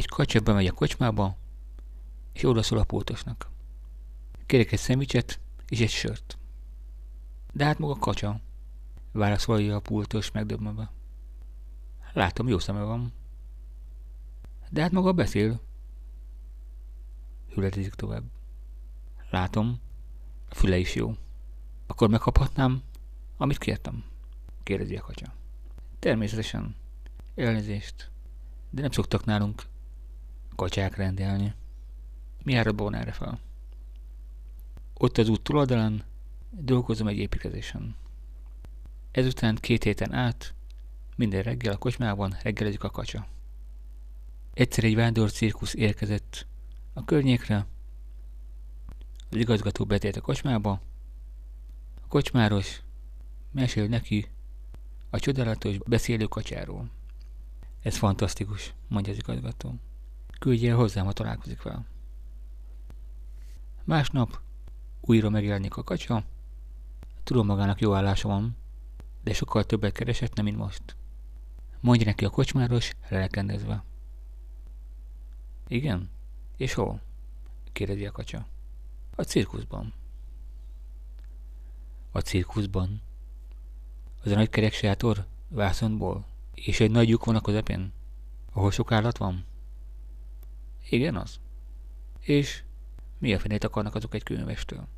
Egy kacsa bemegy a kocsmába, és oda szól a pultosnak. Kérek egy szemicset és egy sört. De hát maga kacsa, válaszolja a pultos megdöbbenve. Látom, jó szeme van. De hát maga beszél. Hületezik tovább. Látom, a füle is jó. Akkor megkaphatnám, amit kértem? Kérdezi a kacsa. Természetesen. Elnézést. De nem szoktak nálunk kacsák rendelni. Mi áradban erre fel? Ott az út túloldalán dolgozom egy építkezésen. Ezután két héten át minden reggel a kocsmában reggelezik a kacsa. Egyszer egy vándor cirkusz érkezett a környékre, az igazgató betért a kocsmába, a kocsmáros mesél neki a csodálatos beszélő kacsáról. Ez fantasztikus, mondja az igazgató. Küldje el hozzám, ha találkozik vele. Másnap újra megjelenik a kacsa. Tudom magának jó állása van, de sokkal többet keresett, nem mint most. Mondja neki a kocsmáros, lelkendezve. Igen? És hol? kérdezi a kacsa. A cirkuszban. A cirkuszban? Az a nagy kerek sátor vászonból? És egy nagy lyuk van a közepén? Ahol sok állat van? Igen, az. És mi a fenét akarnak azok egy könyvestől?